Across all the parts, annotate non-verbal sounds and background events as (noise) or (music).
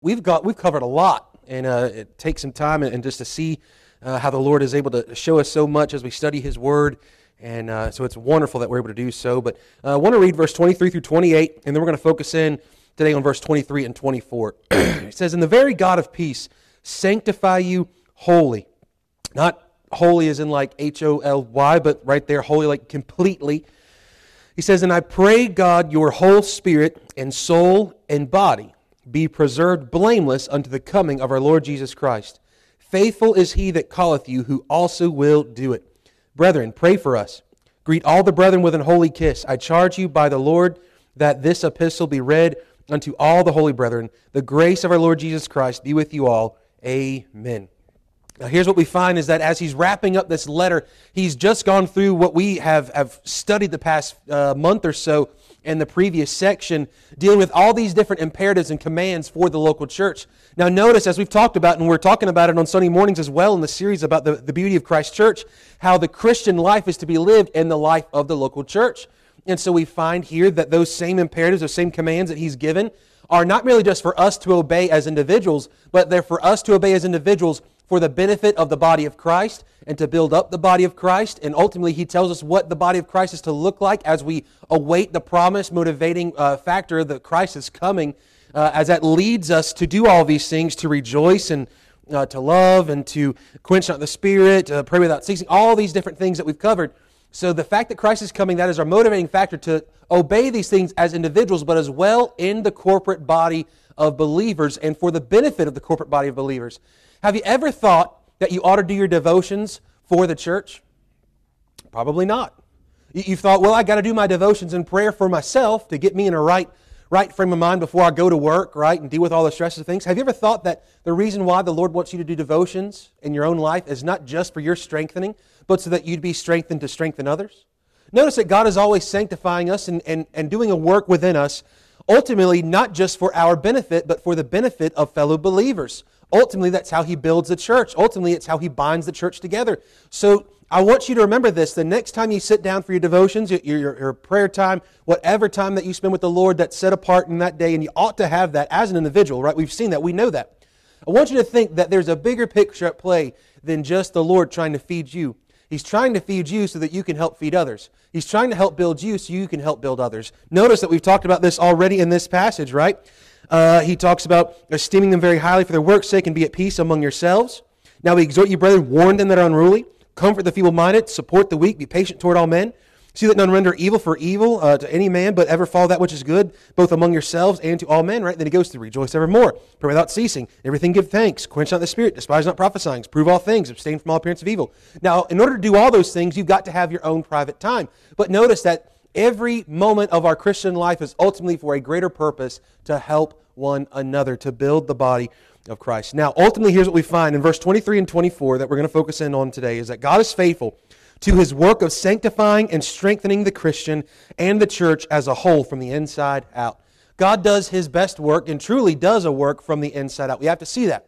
we've got we've covered a lot, and uh, it takes some time and, and just to see uh, how the Lord is able to show us so much as we study His Word, and uh, so it's wonderful that we're able to do so. But uh, I want to read verse 23 through 28, and then we're going to focus in today on verse 23 and 24. (clears throat) it says, "And the very God of peace sanctify you wholly, not holy as in like H O L Y, but right there, holy like completely." He says, And I pray, God, your whole spirit and soul and body be preserved blameless unto the coming of our Lord Jesus Christ. Faithful is he that calleth you, who also will do it. Brethren, pray for us. Greet all the brethren with an holy kiss. I charge you by the Lord that this epistle be read unto all the holy brethren. The grace of our Lord Jesus Christ be with you all. Amen. Now, here's what we find is that as he's wrapping up this letter, he's just gone through what we have, have studied the past uh, month or so in the previous section, dealing with all these different imperatives and commands for the local church. Now, notice, as we've talked about, and we're talking about it on Sunday mornings as well in the series about the, the beauty of Christ Church, how the Christian life is to be lived in the life of the local church. And so we find here that those same imperatives, those same commands that he's given, are not merely just for us to obey as individuals, but they're for us to obey as individuals for the benefit of the body of Christ and to build up the body of Christ. And ultimately, he tells us what the body of Christ is to look like as we await the promise motivating uh, factor that Christ is coming, uh, as that leads us to do all these things, to rejoice and uh, to love and to quench not the spirit, uh, pray without ceasing, all these different things that we've covered. So the fact that Christ is coming, that is our motivating factor to obey these things as individuals, but as well in the corporate body of believers and for the benefit of the corporate body of believers. Have you ever thought that you ought to do your devotions for the church? Probably not. You've thought, well, I got to do my devotions and prayer for myself to get me in a right, right frame of mind before I go to work, right, and deal with all the stresses of things. Have you ever thought that the reason why the Lord wants you to do devotions in your own life is not just for your strengthening, but so that you'd be strengthened to strengthen others? Notice that God is always sanctifying us and, and, and doing a work within us, ultimately not just for our benefit, but for the benefit of fellow believers. Ultimately, that's how he builds the church. Ultimately, it's how he binds the church together. So I want you to remember this. The next time you sit down for your devotions, your, your, your, prayer time, whatever time that you spend with the Lord that's set apart in that day, and you ought to have that as an individual, right? We've seen that. We know that. I want you to think that there's a bigger picture at play than just the Lord trying to feed you. He's trying to feed you so that you can help feed others. He's trying to help build you so you can help build others. Notice that we've talked about this already in this passage, right? Uh, he talks about esteeming them very highly for their work's sake and be at peace among yourselves. Now we exhort you, brethren, warn them that are unruly, comfort the feeble minded, support the weak, be patient toward all men. See that none render evil for evil uh, to any man, but ever follow that which is good, both among yourselves and to all men. Right? Then he goes to rejoice evermore, pray without ceasing, everything give thanks, quench not the spirit, despise not prophesying, prove all things, abstain from all appearance of evil. Now, in order to do all those things, you've got to have your own private time. But notice that every moment of our Christian life is ultimately for a greater purpose to help one another to build the body of Christ. Now, ultimately, here's what we find in verse 23 and 24 that we're going to focus in on today is that God is faithful to his work of sanctifying and strengthening the Christian and the church as a whole from the inside out. God does his best work and truly does a work from the inside out. We have to see that.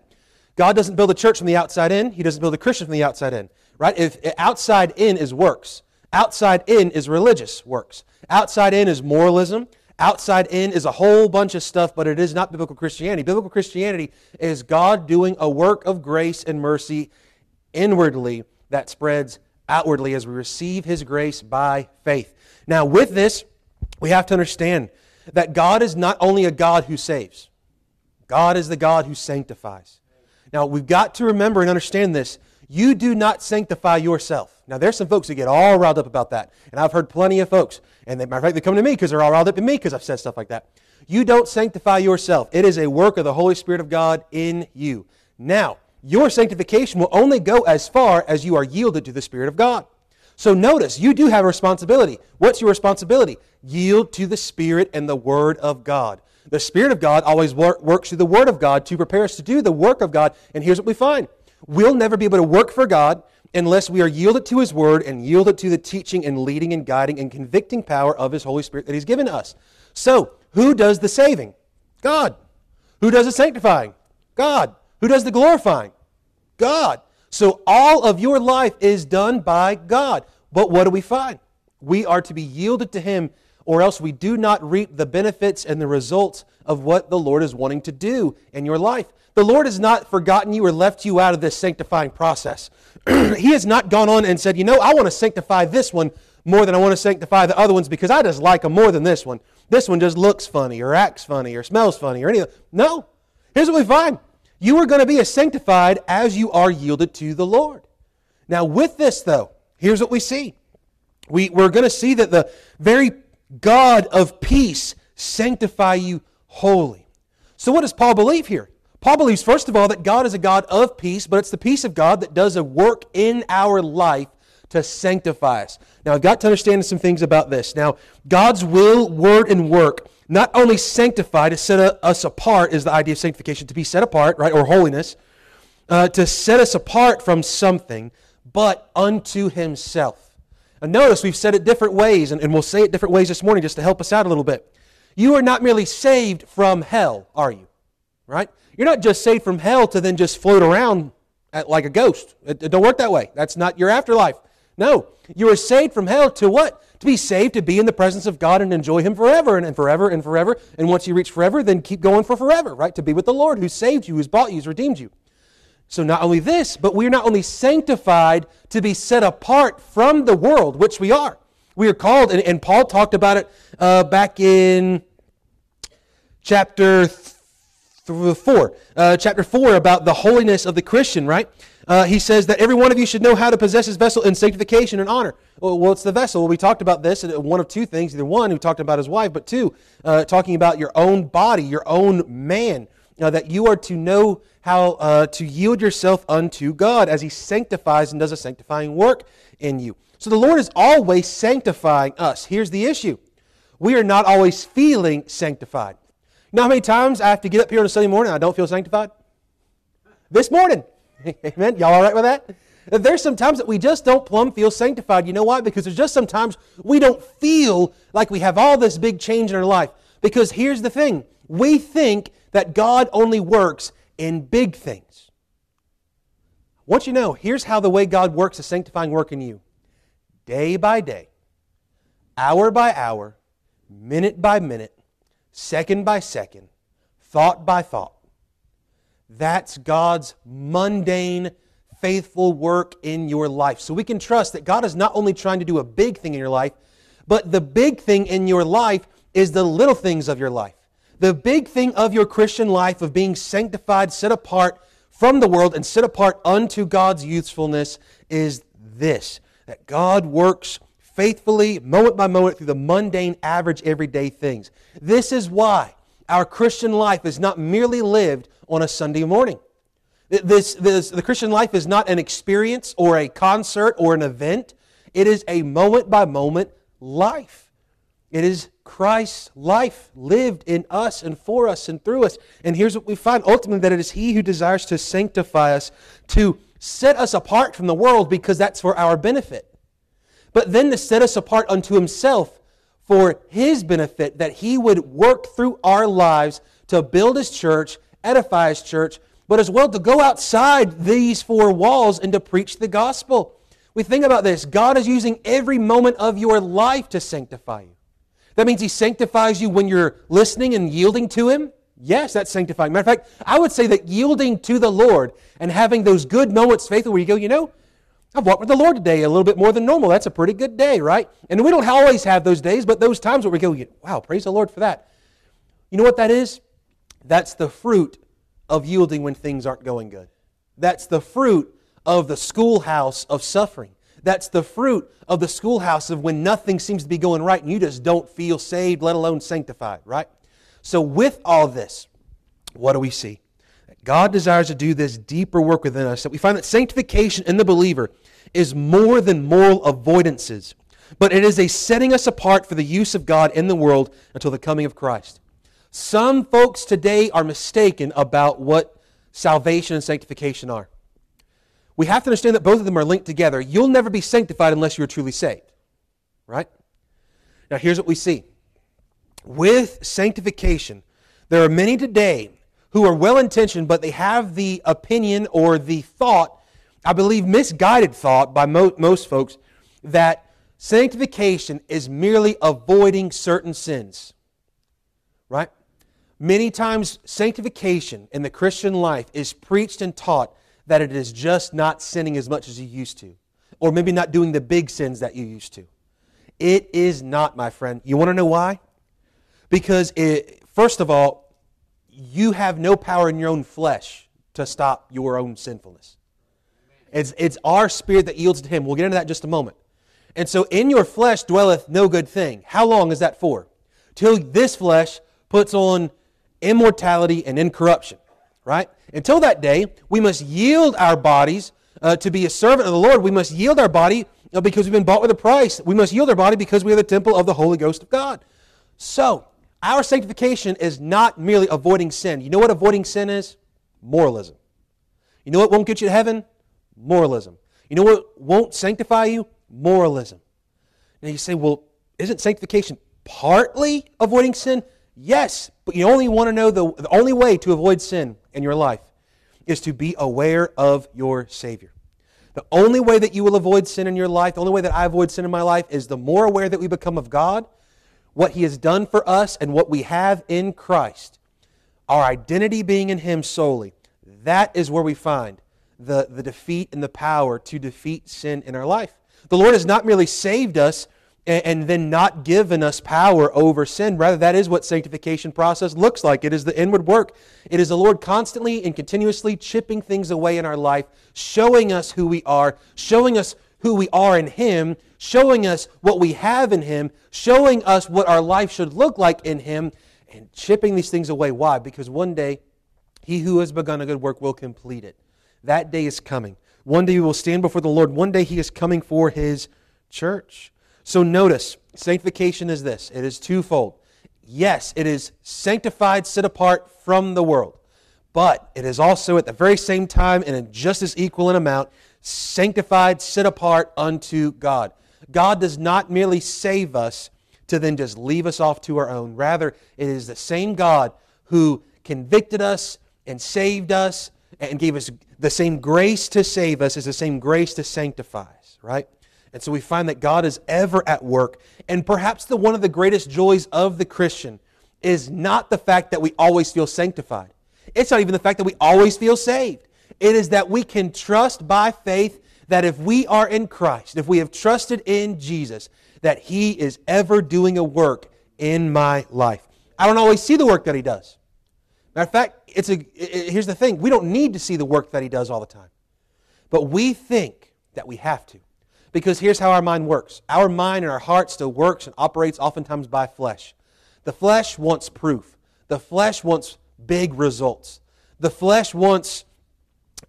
God doesn't build a church from the outside in, he doesn't build a Christian from the outside in. Right? If outside in is works, outside in is religious works. Outside in is moralism, Outside in is a whole bunch of stuff, but it is not biblical Christianity. Biblical Christianity is God doing a work of grace and mercy inwardly that spreads outwardly as we receive His grace by faith. Now, with this, we have to understand that God is not only a God who saves, God is the God who sanctifies. Now, we've got to remember and understand this. You do not sanctify yourself. Now, there's some folks who get all riled up about that. And I've heard plenty of folks. And they, matter of fact, they come to me because they're all riled up at me because I've said stuff like that. You don't sanctify yourself. It is a work of the Holy Spirit of God in you. Now, your sanctification will only go as far as you are yielded to the Spirit of God. So notice, you do have a responsibility. What's your responsibility? Yield to the Spirit and the Word of God. The Spirit of God always works through the Word of God to prepare us to do the work of God. And here's what we find we'll never be able to work for God unless we are yielded to His Word and yielded to the teaching and leading and guiding and convicting power of His Holy Spirit that He's given us. So, who does the saving? God. Who does the sanctifying? God. Who does the glorifying? God. So, all of your life is done by God. But what do we find? We are to be yielded to Him or else we do not reap the benefits and the results of what the Lord is wanting to do in your life. The Lord has not forgotten you or left you out of this sanctifying process. (clears throat) he has not gone on and said, you know, I want to sanctify this one more than I want to sanctify the other ones because I just like them more than this one. This one just looks funny or acts funny or smells funny or anything. No. Here's what we find. You are going to be as sanctified as you are yielded to the Lord. Now, with this, though, here's what we see. We, we're going to see that the very God of peace sanctify you wholly. So, what does Paul believe here? Paul believes, first of all, that God is a God of peace, but it's the peace of God that does a work in our life to sanctify us. Now, I've got to understand some things about this. Now, God's will, word, and work not only sanctify to set us apart is the idea of sanctification, to be set apart, right, or holiness, uh, to set us apart from something, but unto Himself. And notice we've said it different ways, and, and we'll say it different ways this morning just to help us out a little bit. You are not merely saved from hell, are you? Right? You're not just saved from hell to then just float around like a ghost. It, it don't work that way. That's not your afterlife. No. You are saved from hell to what? To be saved, to be in the presence of God and enjoy Him forever and, and forever and forever. And once you reach forever, then keep going for forever, right? To be with the Lord who saved you, who's bought you, who's redeemed you. So not only this, but we are not only sanctified to be set apart from the world, which we are. We are called, and, and Paul talked about it uh, back in chapter th- 4. Uh, chapter 4 about the holiness of the Christian, right? Uh, he says that every one of you should know how to possess his vessel in sanctification and honor. Well, what's the vessel? Well, we talked about this. One of two things. Either one, who talked about his wife, but two, uh, talking about your own body, your own man. Uh, that you are to know how uh, to yield yourself unto God as he sanctifies and does a sanctifying work in you. So the Lord is always sanctifying us. Here's the issue we are not always feeling sanctified. Know how many times I have to get up here on a Sunday morning and I don't feel sanctified? This morning. (laughs) Amen. Y'all all right with that? There's some times that we just don't plumb feel sanctified. You know why? Because there's just sometimes we don't feel like we have all this big change in our life. Because here's the thing we think that God only works in big things. Once you know, here's how the way God works a sanctifying work in you day by day, hour by hour, minute by minute, second by second, thought by thought. That's God's mundane, faithful work in your life. So we can trust that God is not only trying to do a big thing in your life, but the big thing in your life is the little things of your life. The big thing of your Christian life of being sanctified, set apart from the world, and set apart unto God's usefulness is this that God works faithfully, moment by moment, through the mundane, average, everyday things. This is why our Christian life is not merely lived on a Sunday morning. This, this, the Christian life is not an experience or a concert or an event. It is a moment by moment life. It is Christ's life lived in us and for us and through us. And here's what we find ultimately that it is He who desires to sanctify us, to set us apart from the world because that's for our benefit but then to set us apart unto himself for his benefit, that he would work through our lives to build his church, edify his church, but as well to go outside these four walls and to preach the gospel. We think about this God is using every moment of your life to sanctify you. That means he sanctifies you when you're listening and yielding to him. Yes, that's sanctifying. Matter of fact, I would say that yielding to the Lord and having those good moments faithful where you go, you know, I've walked with the Lord today a little bit more than normal. That's a pretty good day, right? And we don't always have those days, but those times where we go, wow, praise the Lord for that. You know what that is? That's the fruit of yielding when things aren't going good. That's the fruit of the schoolhouse of suffering. That's the fruit of the schoolhouse of when nothing seems to be going right and you just don't feel saved, let alone sanctified, right? So, with all this, what do we see? God desires to do this deeper work within us. That we find that sanctification in the believer is more than moral avoidances, but it is a setting us apart for the use of God in the world until the coming of Christ. Some folks today are mistaken about what salvation and sanctification are. We have to understand that both of them are linked together. You'll never be sanctified unless you are truly saved. Right? Now, here's what we see. With sanctification, there are many today who are well intentioned, but they have the opinion or the thought, I believe misguided thought by mo- most folks, that Sanctification is merely avoiding certain sins. Right? Many times, sanctification in the Christian life is preached and taught that it is just not sinning as much as you used to, or maybe not doing the big sins that you used to. It is not, my friend. You want to know why? Because, it, first of all, you have no power in your own flesh to stop your own sinfulness. It's, it's our spirit that yields to Him. We'll get into that in just a moment. And so, in your flesh dwelleth no good thing. How long is that for? Till this flesh puts on immortality and incorruption, right? Until that day, we must yield our bodies uh, to be a servant of the Lord. We must yield our body uh, because we've been bought with a price. We must yield our body because we are the temple of the Holy Ghost of God. So, our sanctification is not merely avoiding sin. You know what avoiding sin is? Moralism. You know what won't get you to heaven? Moralism. You know what won't sanctify you? Moralism. Now you say, well, isn't sanctification partly avoiding sin? Yes, but you only want to know the, the only way to avoid sin in your life is to be aware of your Savior. The only way that you will avoid sin in your life, the only way that I avoid sin in my life, is the more aware that we become of God, what He has done for us, and what we have in Christ. Our identity being in Him solely. That is where we find the, the defeat and the power to defeat sin in our life. The Lord has not merely saved us and, and then not given us power over sin. Rather, that is what sanctification process looks like. It is the inward work. It is the Lord constantly and continuously chipping things away in our life, showing us who we are, showing us who we are in Him, showing us what we have in Him, showing us what our life should look like in Him, and chipping these things away. Why? Because one day, He who has begun a good work will complete it. That day is coming. One day we will stand before the Lord. One day He is coming for His church. So notice, sanctification is this it is twofold. Yes, it is sanctified, set apart from the world, but it is also at the very same time and in just as equal an amount sanctified, set apart unto God. God does not merely save us to then just leave us off to our own. Rather, it is the same God who convicted us and saved us and gave us the same grace to save us as the same grace to sanctify us, right? And so we find that God is ever at work. And perhaps the one of the greatest joys of the Christian is not the fact that we always feel sanctified. It's not even the fact that we always feel saved. It is that we can trust by faith that if we are in Christ, if we have trusted in Jesus, that He is ever doing a work in my life. I don't always see the work that He does. Matter of fact, it's a, it, here's the thing we don't need to see the work that He does all the time. But we think that we have to. Because here's how our mind works our mind and our heart still works and operates oftentimes by flesh. The flesh wants proof, the flesh wants big results. The flesh wants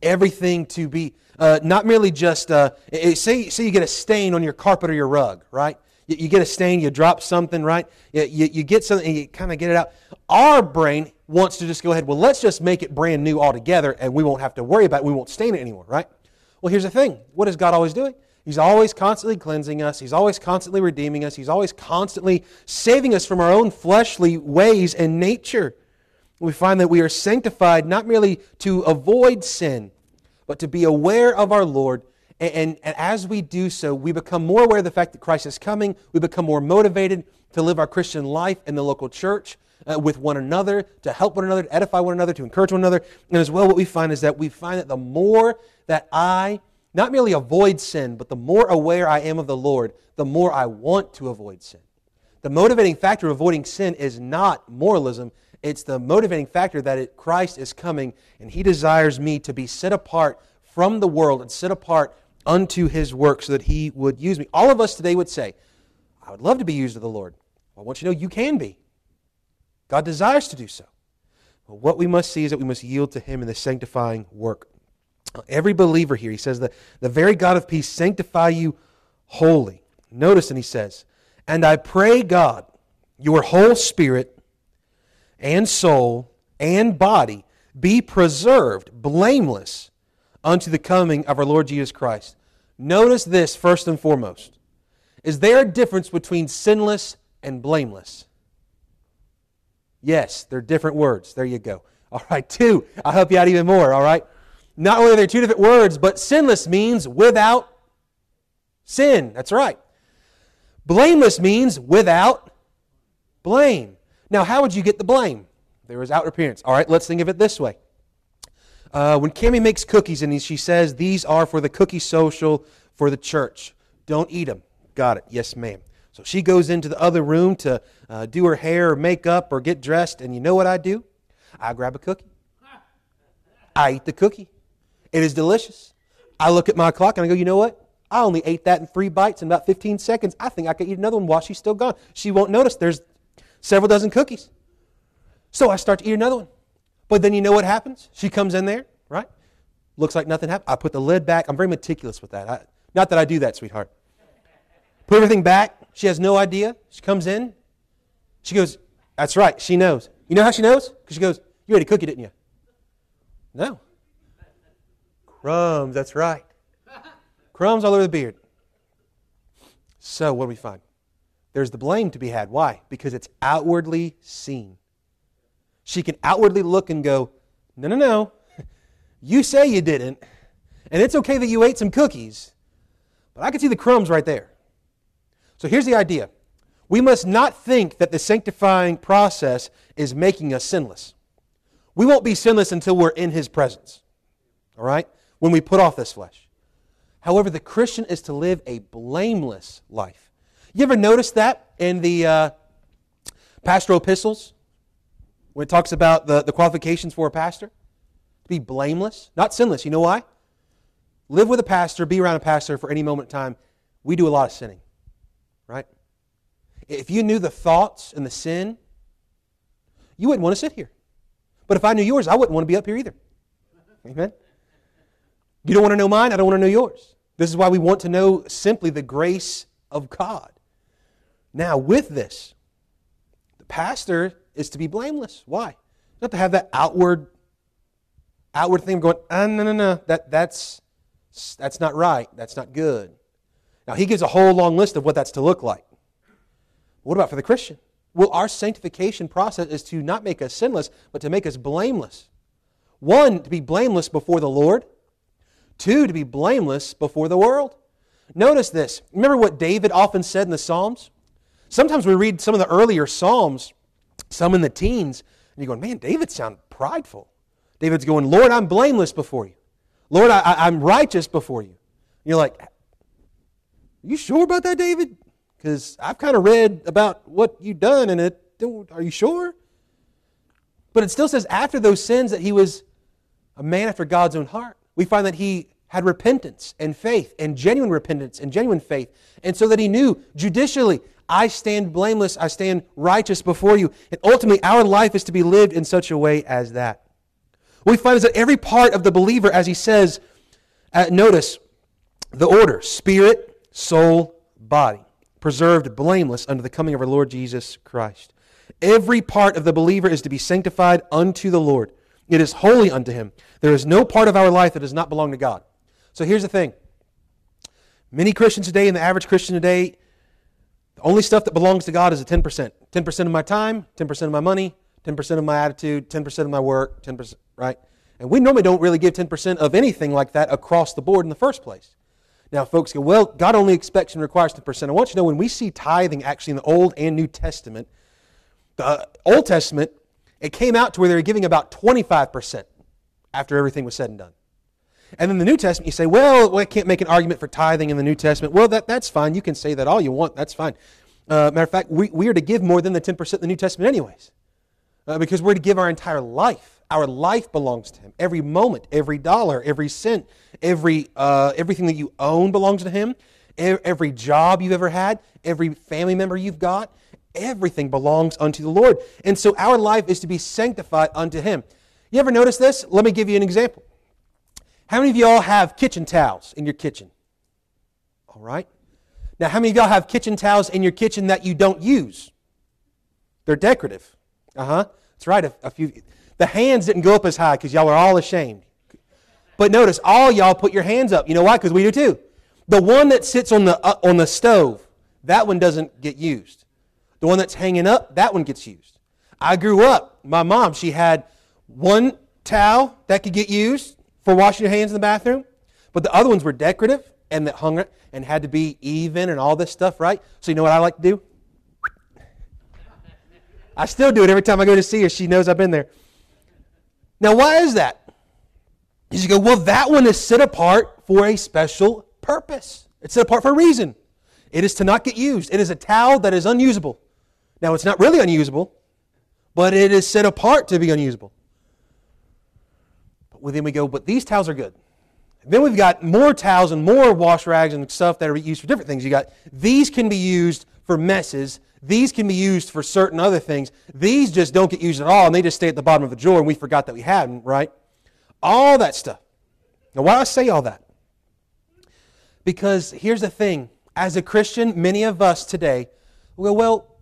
everything to be uh, not merely just, uh, say, say you get a stain on your carpet or your rug, right? You, you get a stain, you drop something, right? You, you, you get something and you kind of get it out. Our brain wants to just go ahead, well, let's just make it brand new altogether and we won't have to worry about it. We won't stain it anymore, right? Well, here's the thing what is God always doing? He's always constantly cleansing us. He's always constantly redeeming us. He's always constantly saving us from our own fleshly ways and nature. We find that we are sanctified not merely to avoid sin, but to be aware of our Lord. And, and, as we do so, we become more aware of the fact that Christ is coming. We become more motivated to live our Christian life in the local church uh, with one another, to help one another, to edify one another, to encourage one another. And as well, what we find is that we find that the more that I not merely avoid sin, but the more aware I am of the Lord, the more I want to avoid sin. The motivating factor of avoiding sin is not moralism, it's the motivating factor that it, Christ is coming and he desires me to be set apart from the world and set apart unto his work so that he would use me. All of us today would say, I would love to be used of the Lord. I want you to know you can be. God desires to do so. But what we must see is that we must yield to him in the sanctifying work Every believer here, he says that the very God of peace sanctify you wholly. Notice, and he says, And I pray, God, your whole spirit and soul and body be preserved blameless unto the coming of our Lord Jesus Christ. Notice this first and foremost. Is there a difference between sinless and blameless? Yes, they're different words. There you go. (laughs) All right, two. I'll help you out even more, all right? Not only are there two different words, but sinless means without sin. That's right. Blameless means without blame. Now, how would you get the blame? There was outward appearance. All right, let's think of it this way. Uh, when Cami makes cookies and she says, These are for the cookie social for the church, don't eat them. Got it. Yes, ma'am. So she goes into the other room to uh, do her hair or makeup or get dressed, and you know what I do? I grab a cookie. I eat the cookie. It is delicious. I look at my clock and I go, you know what? I only ate that in three bites in about 15 seconds. I think I could eat another one while she's still gone. She won't notice there's several dozen cookies. So I start to eat another one. But then you know what happens? She comes in there, right? Looks like nothing happened. I put the lid back. I'm very meticulous with that. I, not that I do that, sweetheart. Put everything back. She has no idea. She comes in. She goes, That's right. She knows. You know how she knows? Because she goes, You ate a cookie, didn't you? No. Crumbs, that's right. Crumbs all over the beard. So, what do we find? There's the blame to be had. Why? Because it's outwardly seen. She can outwardly look and go, No, no, no. You say you didn't. And it's okay that you ate some cookies. But I can see the crumbs right there. So here's the idea we must not think that the sanctifying process is making us sinless. We won't be sinless until we're in His presence. All right? When we put off this flesh. However, the Christian is to live a blameless life. You ever notice that in the uh, pastoral epistles? When it talks about the, the qualifications for a pastor? To be blameless, not sinless. You know why? Live with a pastor, be around a pastor for any moment in time. We do a lot of sinning, right? If you knew the thoughts and the sin, you wouldn't want to sit here. But if I knew yours, I wouldn't want to be up here either. Amen? You don't want to know mine, I don't want to know yours. This is why we want to know simply the grace of God. Now, with this, the pastor is to be blameless. Why? Not to have that outward outward thing going, ah, no, no, no, that, that's, that's not right. That's not good. Now, he gives a whole long list of what that's to look like. What about for the Christian? Well, our sanctification process is to not make us sinless, but to make us blameless. One, to be blameless before the Lord. Two, to be blameless before the world. Notice this. Remember what David often said in the Psalms? Sometimes we read some of the earlier Psalms, some in the teens, and you're going, man, David sounds prideful. David's going, Lord, I'm blameless before you. Lord, I, am righteous before you. And you're like, you sure about that, David? Because I've kind of read about what you've done, and it, are you sure? But it still says after those sins that he was a man after God's own heart. We find that he had repentance and faith and genuine repentance and genuine faith. And so that he knew judicially, I stand blameless, I stand righteous before you. And ultimately, our life is to be lived in such a way as that. What we find is that every part of the believer, as he says, uh, notice the order spirit, soul, body preserved blameless unto the coming of our Lord Jesus Christ. Every part of the believer is to be sanctified unto the Lord. It is holy unto him. There is no part of our life that does not belong to God. So here's the thing. Many Christians today and the average Christian today, only stuff that belongs to God is the 10%. 10% of my time, 10% of my money, 10% of my attitude, 10% of my work, 10%, right? And we normally don't really give 10% of anything like that across the board in the first place. Now, folks go, well, God only expects and requires 10%. I want you to know when we see tithing actually in the Old and New Testament, the uh, Old Testament, it came out to where they were giving about 25% after everything was said and done. And then the New Testament, you say, well, I can't make an argument for tithing in the New Testament. Well, that, that's fine. You can say that all you want. That's fine. Uh, matter of fact, we, we are to give more than the 10% in the New Testament, anyways, uh, because we're to give our entire life. Our life belongs to Him. Every moment, every dollar, every cent, every, uh, everything that you own belongs to Him. Every job you've ever had, every family member you've got, everything belongs unto the Lord. And so our life is to be sanctified unto Him. You ever notice this? Let me give you an example. How many of y'all have kitchen towels in your kitchen? All right. Now, how many of y'all have kitchen towels in your kitchen that you don't use? They're decorative. Uh huh. That's right. A, a few. The hands didn't go up as high because y'all are all ashamed. But notice, all y'all put your hands up. You know why? Because we do too. The one that sits on the, uh, on the stove, that one doesn't get used. The one that's hanging up, that one gets used. I grew up, my mom, she had one towel that could get used for washing your hands in the bathroom, but the other ones were decorative and that hung and had to be even and all this stuff, right? So you know what I like to do? I still do it every time I go to see her. She knows I've been there. Now, why is that? You go, well, that one is set apart for a special purpose. It's set apart for a reason. It is to not get used. It is a towel that is unusable. Now, it's not really unusable, but it is set apart to be unusable. But then we go, but these towels are good. And then we've got more towels and more wash rags and stuff that are used for different things. You got these can be used for messes. These can be used for certain other things. These just don't get used at all, and they just stay at the bottom of the drawer, and we forgot that we had them, right? All that stuff. Now, why do I say all that? Because here's the thing as a Christian, many of us today go, well,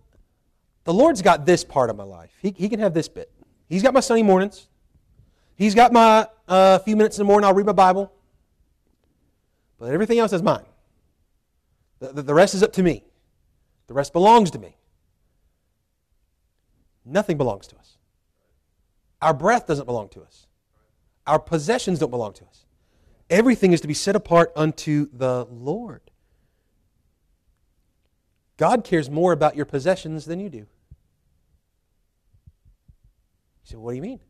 the Lord's got this part of my life. He, he can have this bit. He's got my Sunday mornings. He's got my uh, few minutes in the morning, I'll read my Bible. But everything else is mine. The, the, the rest is up to me. The rest belongs to me. Nothing belongs to us. Our breath doesn't belong to us. Our possessions don't belong to us. Everything is to be set apart unto the Lord. God cares more about your possessions than you do. You say, what do you mean?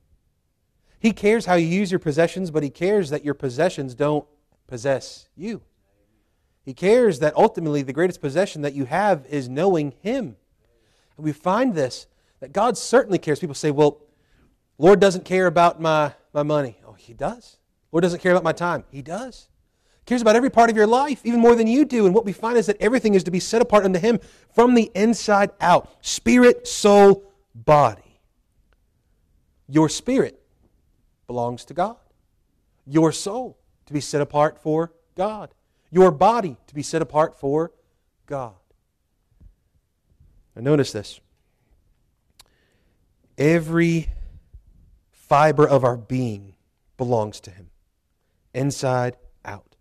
He cares how you use your possessions, but He cares that your possessions don't possess you. He cares that ultimately the greatest possession that you have is knowing Him. And we find this, that God certainly cares. People say, well, Lord doesn't care about my, my money. Oh, He does. Lord doesn't care about my time. He does. He cares about every part of your life, even more than you do. And what we find is that everything is to be set apart unto Him from the inside out spirit, soul, body. Your spirit belongs to God, your soul to be set apart for God your body to be set apart for God. Now, notice this. Every fiber of our being belongs to Him, inside out.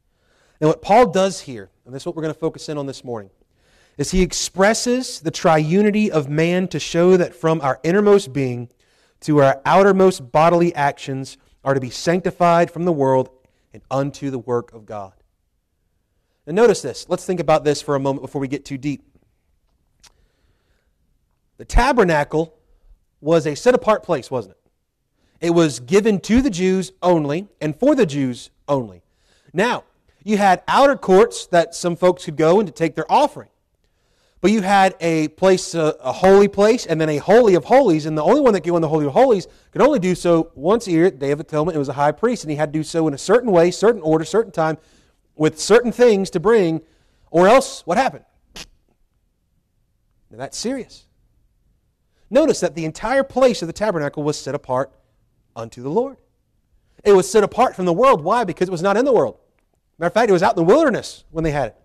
And what Paul does here, and this is what we're going to focus in on this morning, is he expresses the triunity of man to show that from our innermost being to our outermost bodily actions are to be sanctified from the world and unto the work of God. Now, notice this. Let's think about this for a moment before we get too deep. The tabernacle was a set apart place, wasn't it? It was given to the Jews only and for the Jews only. Now, you had outer courts that some folks could go and to take their offering. But you had a place, a, a, holy place, and then a holy of holies, and the only one that could go in the holy of holies could only do so once a year, Day of Atonement. It was a high priest, and he had to do so in a certain way, certain order, certain time, with certain things to bring, or else what happened? Now that's serious. Notice that the entire place of the tabernacle was set apart unto the Lord. It was set apart from the world. Why? Because it was not in the world. Matter of fact, it was out in the wilderness when they had it.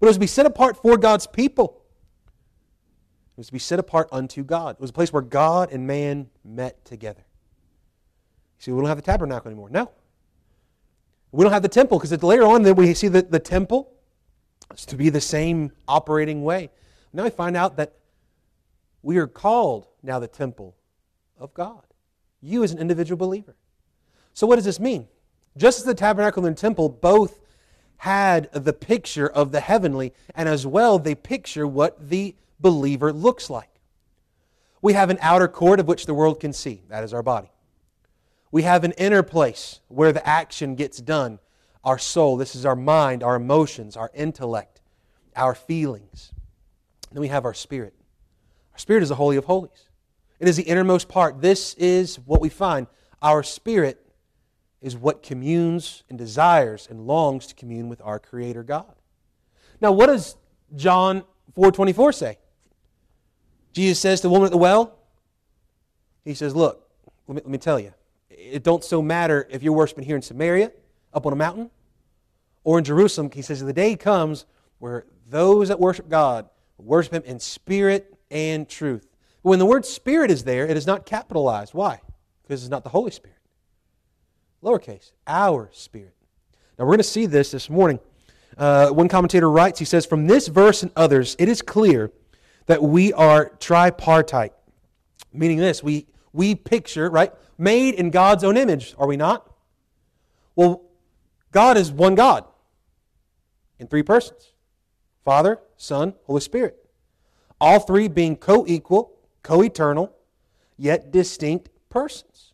But it was to be set apart for God's people. It was to be set apart unto God. It was a place where God and man met together. You see, we don't have the tabernacle anymore. No. We don't have the temple because later on then we see that the temple is to be the same operating way. Now we find out that we are called now the temple of God. You as an individual believer. So what does this mean? Just as the tabernacle and temple both had the picture of the heavenly, and as well they picture what the believer looks like. We have an outer court of which the world can see. That is our body. We have an inner place where the action gets done. Our soul, this is our mind, our emotions, our intellect, our feelings. Then we have our spirit. Our spirit is the Holy of Holies. It is the innermost part. This is what we find. Our spirit is what communes and desires and longs to commune with our Creator God. Now, what does John 4.24 say? Jesus says to the woman at the well, He says, Look, let me, let me tell you it don't so matter if you're worshiping here in Samaria, up on a mountain, or in Jerusalem. He says, the day comes where those that worship God worship Him in spirit and truth. But when the word spirit is there, it is not capitalized. Why? Because it's not the Holy Spirit. Lowercase, our spirit. Now we're going to see this this morning. Uh, one commentator writes, he says, From this verse and others, it is clear that we are tripartite. Meaning this, we, we picture, right? made in God's own image, are we not? Well, God is one God. in three persons Father, Son, Holy Spirit. All three being co equal, co eternal, yet distinct persons.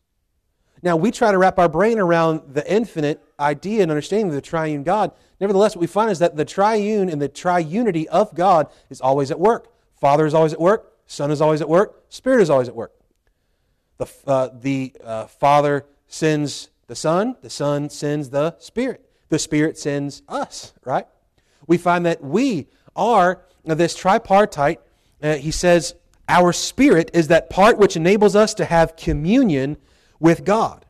Now, we try to wrap our brain around the infinite idea and understanding of the triune God. Nevertheless, what we find is that the triune and the triunity of God is always at work. Father is always at work, Son is always at work, Spirit is always at work. The, uh, the uh, Father sends the Son, the Son sends the Spirit, the Spirit sends us, right? We find that we are this tripartite. Uh, he says, Our spirit is that part which enables us to have communion with God.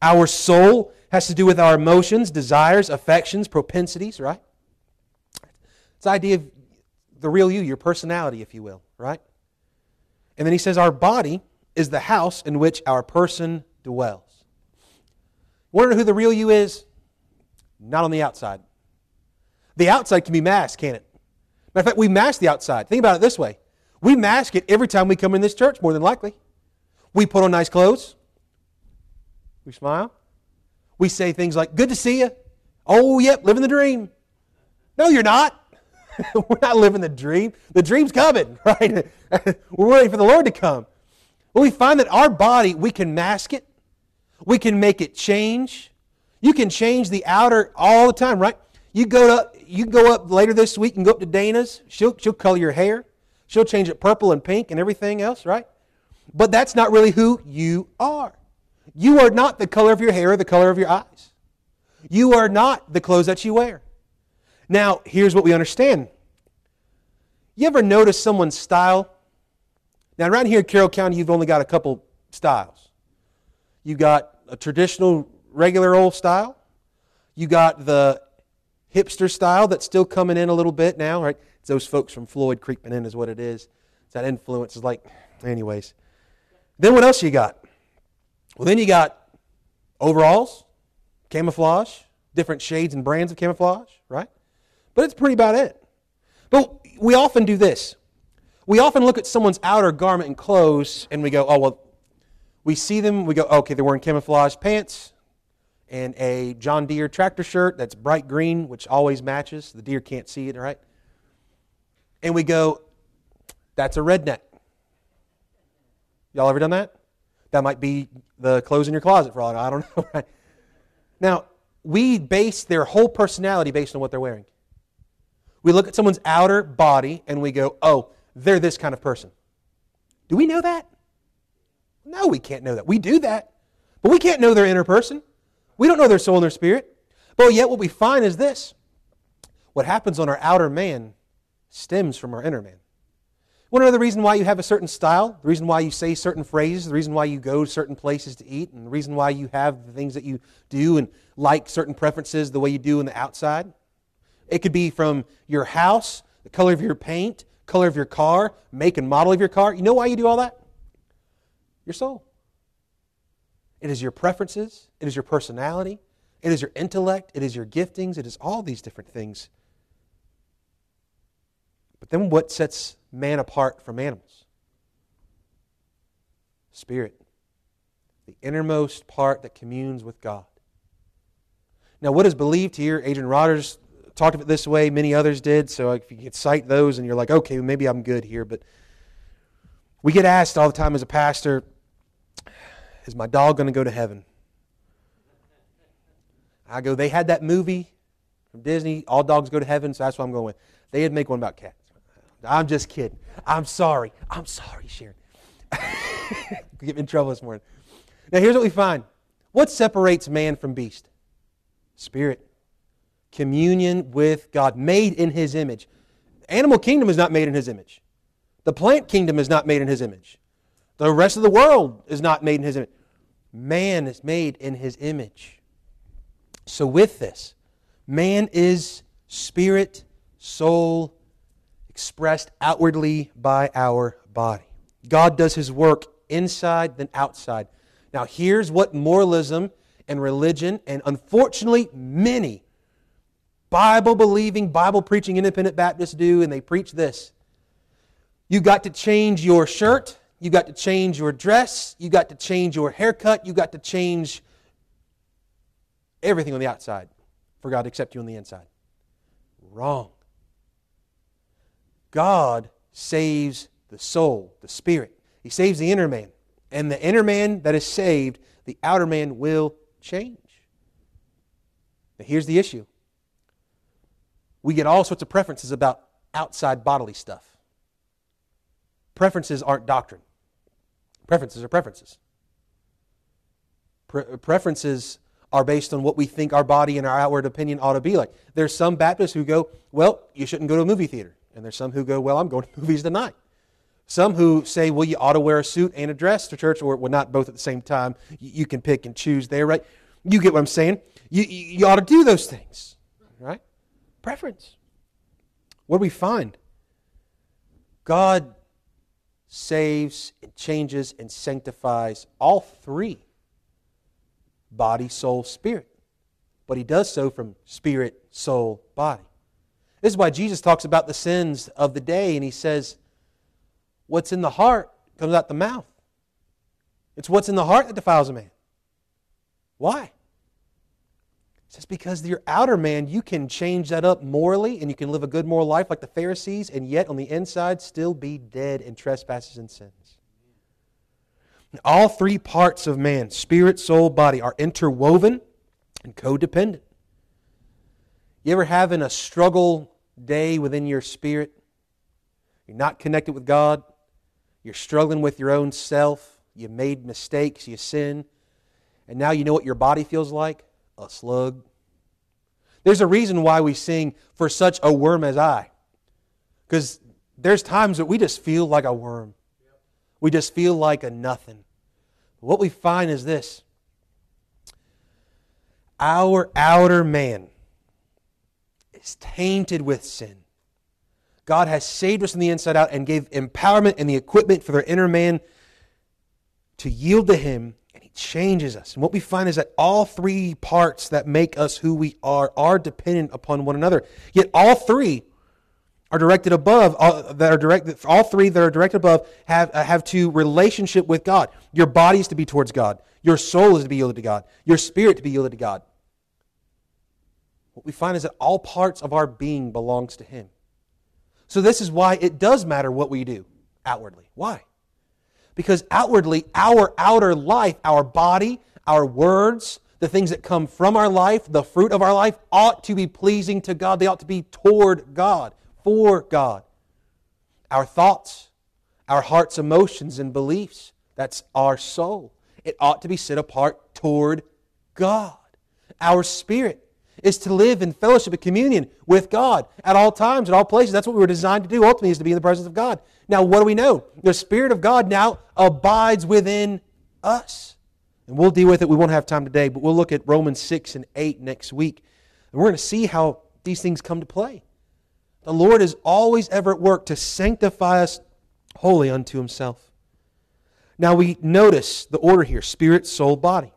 Our soul has to do with our emotions, desires, affections, propensities, right? It's the idea of the real you, your personality, if you will, right? And then he says, Our body is the house in which our person dwells. Know who the real you is? Not on the outside. The outside can be masked, can't it? Matter of fact, we mask the outside. Think about it this way we mask it every time we come in this church, more than likely. We put on nice clothes. We smile. We say things like, Good to see you. Oh, yep, living the dream. No, you're not. (laughs) We're not living the dream. The dream's coming, (laughs) right? We're waiting for the Lord to come. Well, we find that our body, we can mask it, we can make it change. You can change the outer all the time, right? You go up, you go up later this week and go up to Dana's. She'll, she'll color your hair. She'll change it purple and pink and everything else, right? But that's not really who you are. You are not the color of your hair or the color of your eyes. You are not the clothes that you wear. Now, here's what we understand. You ever notice someone's style? Now, around here in Carroll County, you've only got a couple styles. You've got a traditional, regular old style. You got the hipster style that's still coming in a little bit now, right? It's those folks from Floyd creeping in, is what it is. It's that influence. Is like, anyways. Then what else you got? Well, then you got overalls, camouflage, different shades and brands of camouflage, right? But it's pretty about it. But we often do this. We often look at someone's outer garment and clothes and we go, oh, well, we see them, we go, okay, they're wearing camouflage pants and a John Deere tractor shirt that's bright green, which always matches. The deer can't see it, right? And we go, that's a redneck. Y'all ever done that? That might be the clothes in your closet for all I. I don't (laughs) know. Right? Now, we base their whole personality based on what they're wearing. We look at someone's outer body and we go, oh, they're this kind of person. Do we know that? No, we can't know that. We do that. But we can't know their inner person. We don't know their soul and their spirit. But yet, what we find is this what happens on our outer man stems from our inner man. To know the reason why you have a certain style? The reason why you say certain phrases? The reason why you go to certain places to eat? And the reason why you have the things that you do and like certain preferences the way you do in the outside? It could be from your house, the color of your paint, color of your car, make and model of your car. You know why you do all that? Your soul. It is your preferences, it is your personality, it is your intellect, it is your giftings, it is all these different things. But then what sets man apart from animals? Spirit. The innermost part that communes with God. Now, what is believed here, Adrian Rogers talked of it this way, many others did, so if you could cite those and you're like, okay, maybe I'm good here, but we get asked all the time as a pastor, is my dog going to go to heaven? I go, they had that movie from Disney, All Dogs Go to Heaven, so that's what I'm going with. They had to make one about cats. I'm just kidding. I'm sorry. I'm sorry, Sharon. (laughs) Get in trouble this morning. Now, here's what we find what separates man from beast? Spirit. Communion with God, made in his image. Animal kingdom is not made in his image. The plant kingdom is not made in his image. The rest of the world is not made in his image. Man is made in his image. So, with this, man is spirit, soul, expressed outwardly by our body. God does his work inside then outside. Now, here's what moralism and religion, and unfortunately, many Bible believing, Bible preaching independent Baptists do, and they preach this. You got to change your shirt you got to change your dress. You got to change your haircut. You got to change everything on the outside for God to accept you on the inside. Wrong. God saves the soul, the spirit. He saves the inner man. And the inner man that is saved, the outer man will change. Now, here's the issue we get all sorts of preferences about outside bodily stuff. Preferences aren't doctrine, preferences are preferences. Pre- preferences are based on what we think our body and our outward opinion ought to be like. There's some Baptists who go, well, you shouldn't go to a movie theater. And there's some who go, well, I'm going to (laughs) movies tonight. Some who say, well, you ought to wear a suit and a dress to church, or well, not both at the same time. You can pick and choose there, right? You get what I'm saying. You, you ought to do those things, right? Preference. What do we find? God saves and changes and sanctifies all three body, soul, spirit. But he does so from spirit, soul, body. This is why Jesus talks about the sins of the day and he says, What's in the heart comes out the mouth. It's what's in the heart that defiles a man. Why? Says because your outer man, you can change that up morally and you can live a good moral life like the Pharisees, and yet on the inside still be dead in trespasses and sins. All three parts of man, spirit, soul, body, are interwoven and codependent. You ever having a struggle day within your spirit? You're not connected with God. You're struggling with your own self. You made mistakes. You sin. And now you know what your body feels like? A slug. There's a reason why we sing, For Such a Worm as I. Because there's times that we just feel like a worm. We just feel like a nothing. What we find is this our outer man is tainted with sin. God has saved us from the inside out and gave empowerment and the equipment for their inner man to yield to Him, changes us. And what we find is that all three parts that make us who we are are dependent upon one another. Yet all three are directed above all, that are directed all three that are directed above have uh, have to relationship with God. Your body is to be towards God. Your soul is to be yielded to God. Your spirit to be yielded to God. What we find is that all parts of our being belongs to him. So this is why it does matter what we do outwardly. Why? Because outwardly our outer life, our body, our words, the things that come from our life, the fruit of our life ought to be pleasing to God. They ought to be toward God for God. Our thoughts, our heart's emotions and beliefs, that's our soul. It ought to be set apart toward God. Our spirit is to live in fellowship and communion with God at all times, at all places. That's what we were designed to do ultimately, is to be in the presence of God. Now, what do we know? The Spirit of God now abides within us. And we'll deal with it. We won't have time today, but we'll look at Romans 6 and 8 next week. And we're going to see how these things come to play. The Lord is always ever at work to sanctify us wholly unto himself. Now we notice the order here spirit, soul, body.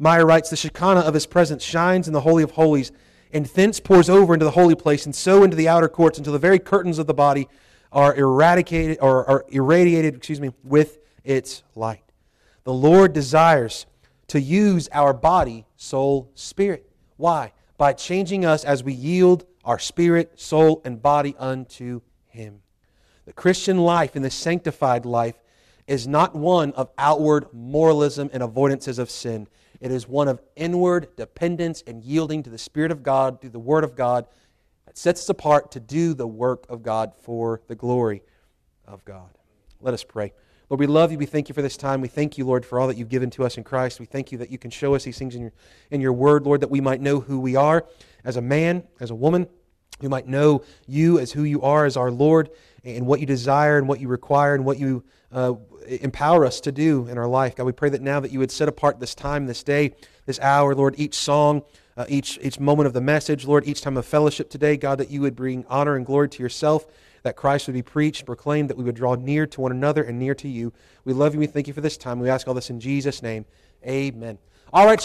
Meyer writes The Shekinah of his presence shines in the Holy of Holies, and thence pours over into the holy place, and so into the outer courts until the very curtains of the body are eradicated or are irradiated, excuse me, with its light. The Lord desires to use our body, soul, spirit. Why? By changing us as we yield our spirit, soul, and body unto Him. The Christian life and the sanctified life is not one of outward moralism and avoidances of sin. It is one of inward dependence and yielding to the Spirit of God through the Word of God that sets us apart to do the work of God for the glory of God. Let us pray. Lord, we love you. We thank you for this time. We thank you, Lord, for all that you've given to us in Christ. We thank you that you can show us these things in your, in your word, Lord, that we might know who we are as a man, as a woman. We might know you as who you are as our Lord and what you desire and what you require and what you uh, empower us to do in our life. God, we pray that now that you would set apart this time, this day, this hour, Lord, each song, uh, each, each moment of the message, Lord, each time of fellowship today, God, that you would bring honor and glory to yourself, that Christ would be preached proclaimed, that we would draw near to one another and near to you. We love you. We thank you for this time. We ask all this in Jesus' name. Amen. All right.